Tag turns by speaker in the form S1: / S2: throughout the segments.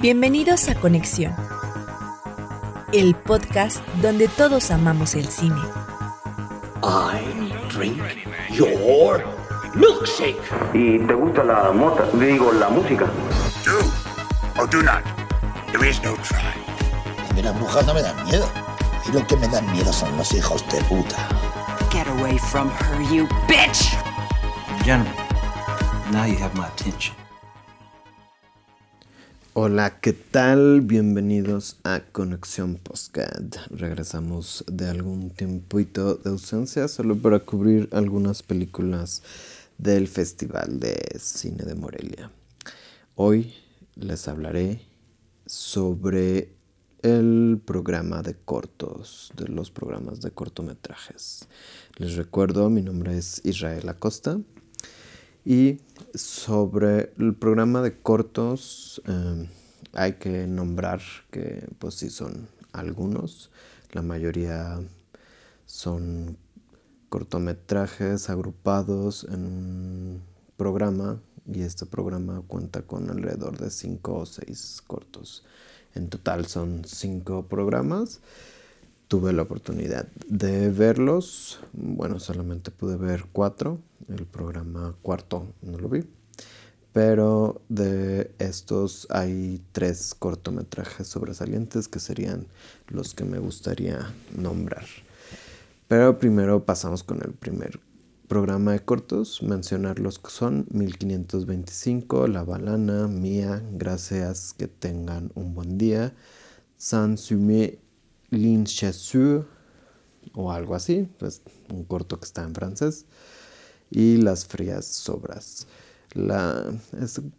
S1: Bienvenidos a Conexión, el podcast donde todos amamos el cine.
S2: I drink your milkshake.
S3: ¿Y te gusta la mota? Digo, la música.
S4: Do or do not. There is no try.
S5: A mí las brujas no me dan miedo. Y lo que me dan miedo son los hijos de puta.
S6: Get away from her, you bitch!
S7: Gentlemen, now you have my attention.
S8: Hola, ¿qué tal? Bienvenidos a Conexión Postcard. Regresamos de algún tiempito de ausencia solo para cubrir algunas películas del Festival de Cine de Morelia. Hoy les hablaré sobre el programa de cortos, de los programas de cortometrajes. Les recuerdo, mi nombre es Israel Acosta y sobre el programa de cortos eh, hay que nombrar que pues sí son algunos, la mayoría son cortometrajes agrupados en un programa y este programa cuenta con alrededor de 5 o 6 cortos. En total son 5 programas. Tuve la oportunidad de verlos. Bueno, solamente pude ver 4. El programa cuarto no lo vi. Pero de estos hay tres cortometrajes sobresalientes que serían los que me gustaría nombrar. Pero primero pasamos con el primer programa de cortos, mencionar los que son 1525, La Balana, Mía, Gracias, que tengan un buen día, San Lin o algo así, pues un corto que está en francés, y Las Frías Sobras. La,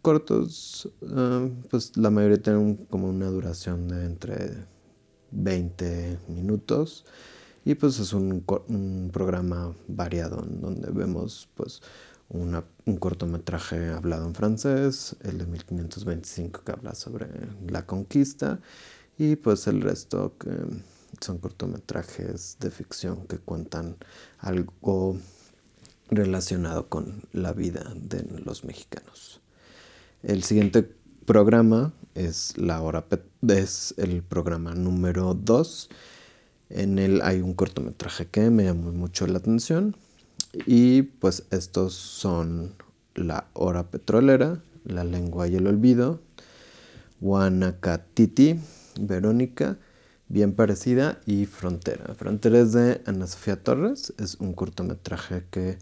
S8: cortos, ah, pues la mayoría tienen como una duración de entre 20 minutos y pues es un, programa variado donde vemos pues un cortometraje hablado en francés, el de 1525 que habla sobre la conquista y pues el resto que son cortometrajes de ficción que cuentan algo relacionado con la vida de los mexicanos. El siguiente programa es la hora es el programa número 2. En él hay un cortometraje que me llamó mucho la atención y pues estos son La hora petrolera, La lengua y el olvido, Guanacatiti, Verónica, Bien parecida y Frontera. Frontera es de Ana Sofía Torres, es un cortometraje que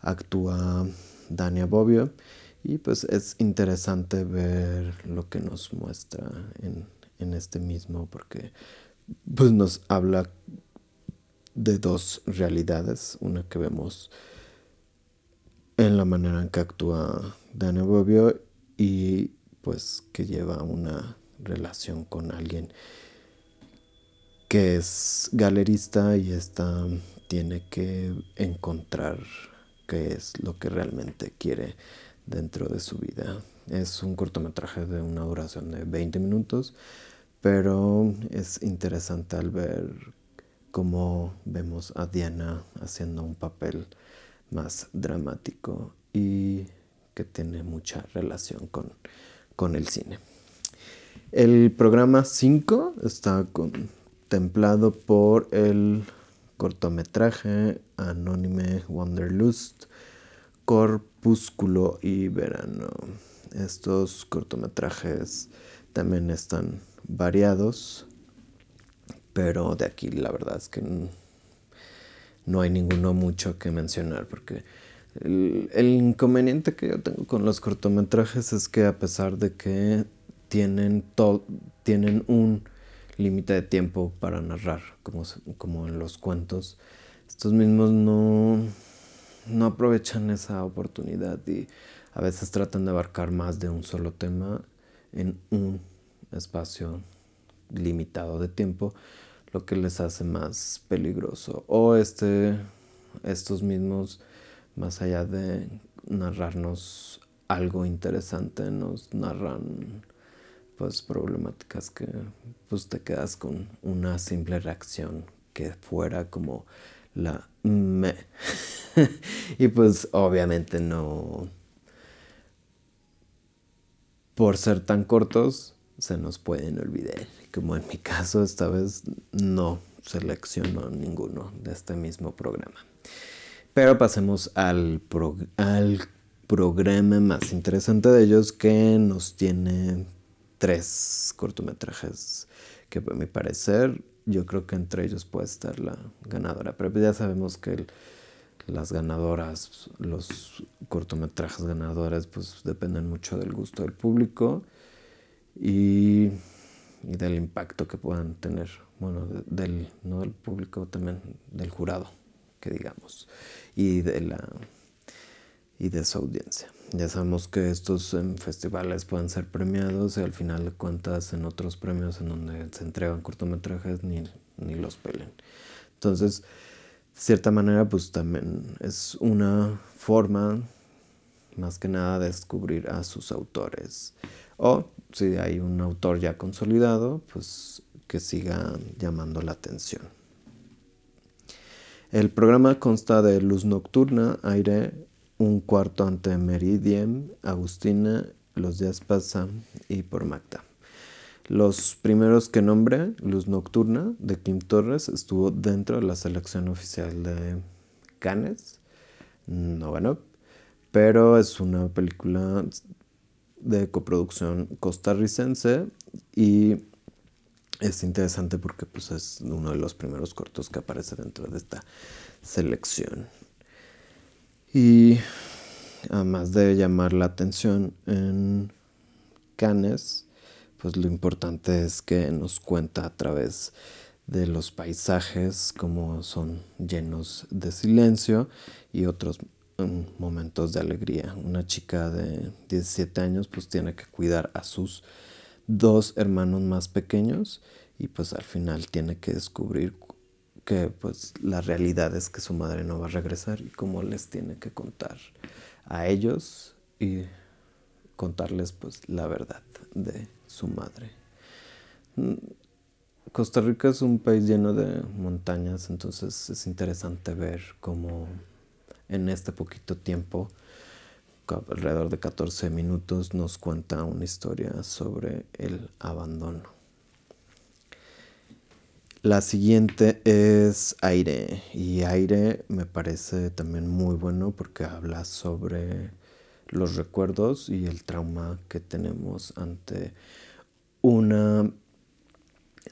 S8: actúa Dania Bobbio y pues es interesante ver lo que nos muestra en, en este mismo porque pues nos habla de dos realidades, una que vemos en la manera en que actúa Dania Bobbio y pues que lleva una relación con alguien que es galerista y esta tiene que encontrar qué es lo que realmente quiere dentro de su vida. Es un cortometraje de una duración de 20 minutos, pero es interesante al ver cómo vemos a Diana haciendo un papel más dramático y que tiene mucha relación con, con el cine. El programa 5 está contemplado por el cortometraje Anónime Wanderlust, Corpúsculo y Verano. Estos cortometrajes también están variados, pero de aquí la verdad es que no hay ninguno mucho que mencionar porque el, el, inconveniente que yo tengo con los cortometrajes es que a pesar de que tienen, tienen un límite de tiempo para narrar, como, como en los cuentos, estos mismos no, no aprovechan esa oportunidad y a veces tratan de abarcar más de un solo tema en un espacio limitado de tiempo, lo que les hace más peligroso. O este, estos mismos, más allá de narrarnos algo interesante, nos narran pues problemáticas que pues te quedas con una simple reacción que fuera como la me y pues obviamente no por ser tan cortos se nos pueden olvidar. Como en mi caso, esta vez no selecciono ninguno de este mismo programa. Pero pasemos al, al programa más interesante de ellos que nos tiene tres cortometrajes que a mi parecer yo creo que entre ellos puede estar la ganadora. Pero ya sabemos que las ganadoras, los cortometrajes ganadores, pues dependen mucho del gusto del público y, del impacto que puedan tener, bueno, del, no del público, también del jurado, que digamos, y de la y de su audiencia. Ya sabemos que estos festivales pueden ser premiados y al final de cuentas en otros premios en donde se entregan cortometrajes ni, ni los pelen. Entonces, de cierta manera, pues también es una forma más que nada de descubrir a sus autores. O si hay un autor ya consolidado, pues que siga llamando la atención. El programa consta de luz nocturna, aire, un cuarto ante Meridiem, Agustina, Los días pasan y por Magda. Los primeros que nombré, Luz Nocturna, de Kim Torres, estuvo dentro de la selección oficial de Cannes. No ganó, pero es una película de coproducción costarricense y es interesante porque pues, es uno de los primeros cortos que aparece dentro de esta selección. Y además de llamar la atención en Cannes, pues lo importante es que nos cuenta a través de los paisajes como son llenos de silencio y otros mm, momentos de alegría. Una chica de 17 años pues tiene que cuidar a sus dos hermanos más pequeños y pues al final tiene que descubrir que pues la realidad es que su madre no va a regresar y cómo les tiene que contar a ellos y contarles pues la verdad de su madre. Mm, Costa Rica es un país lleno de montañas, entonces es interesante ver cómo en este poquito tiempo, alrededor de 14 minutos, nos cuenta una historia sobre el abandono. La siguiente es Aire. Y Aire me parece también muy bueno porque habla sobre los recuerdos y el trauma que tenemos ante una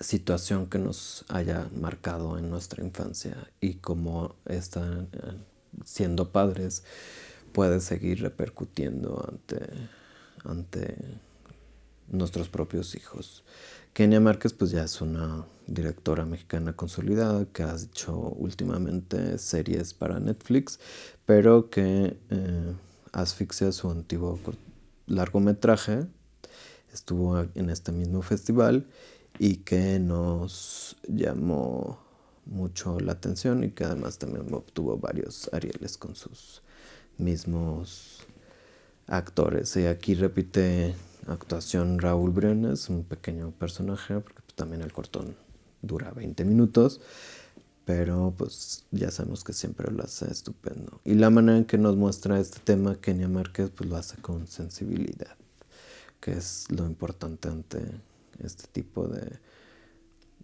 S8: situación que nos haya marcado en nuestra infancia y como está siendo padres puede seguir repercutiendo ante, ante nuestros propios hijos. Kenia Márquez pues ya es una directora mexicana consolidada que ha hecho últimamente series para Netflix, pero que eh, asfixia su antiguo largometraje, estuvo en este mismo festival y que nos llamó mucho la atención y que además también obtuvo varios Arieles con sus mismos actores. Y aquí repite actuación Raúl Briones, un pequeño personaje, porque pues, también el cortón dura 20 minutos, pero pues ya sabemos que siempre lo hace estupendo. Y la manera en que nos muestra este tema Kenia Márquez, pues lo hace con sensibilidad, que es lo importante ante este tipo de,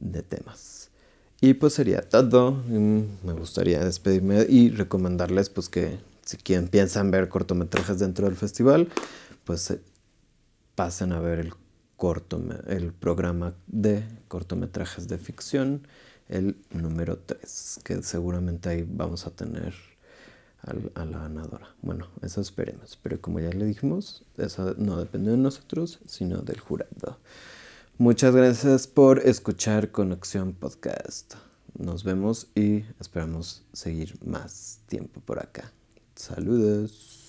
S8: de temas. Y pues sería todo. Me gustaría despedirme y recomendarles pues que si quien piensan ver cortometrajes dentro del festival, pues pasen a ver el, corto, el programa de cortometrajes de ficción, el número 3, que seguramente ahí vamos a tener a la ganadora. Bueno, eso esperemos, pero como ya le dijimos, eso no depende de nosotros, sino del jurado. Muchas gracias por escuchar Conexión Podcast. Nos vemos y esperamos seguir más tiempo por acá. Saludos.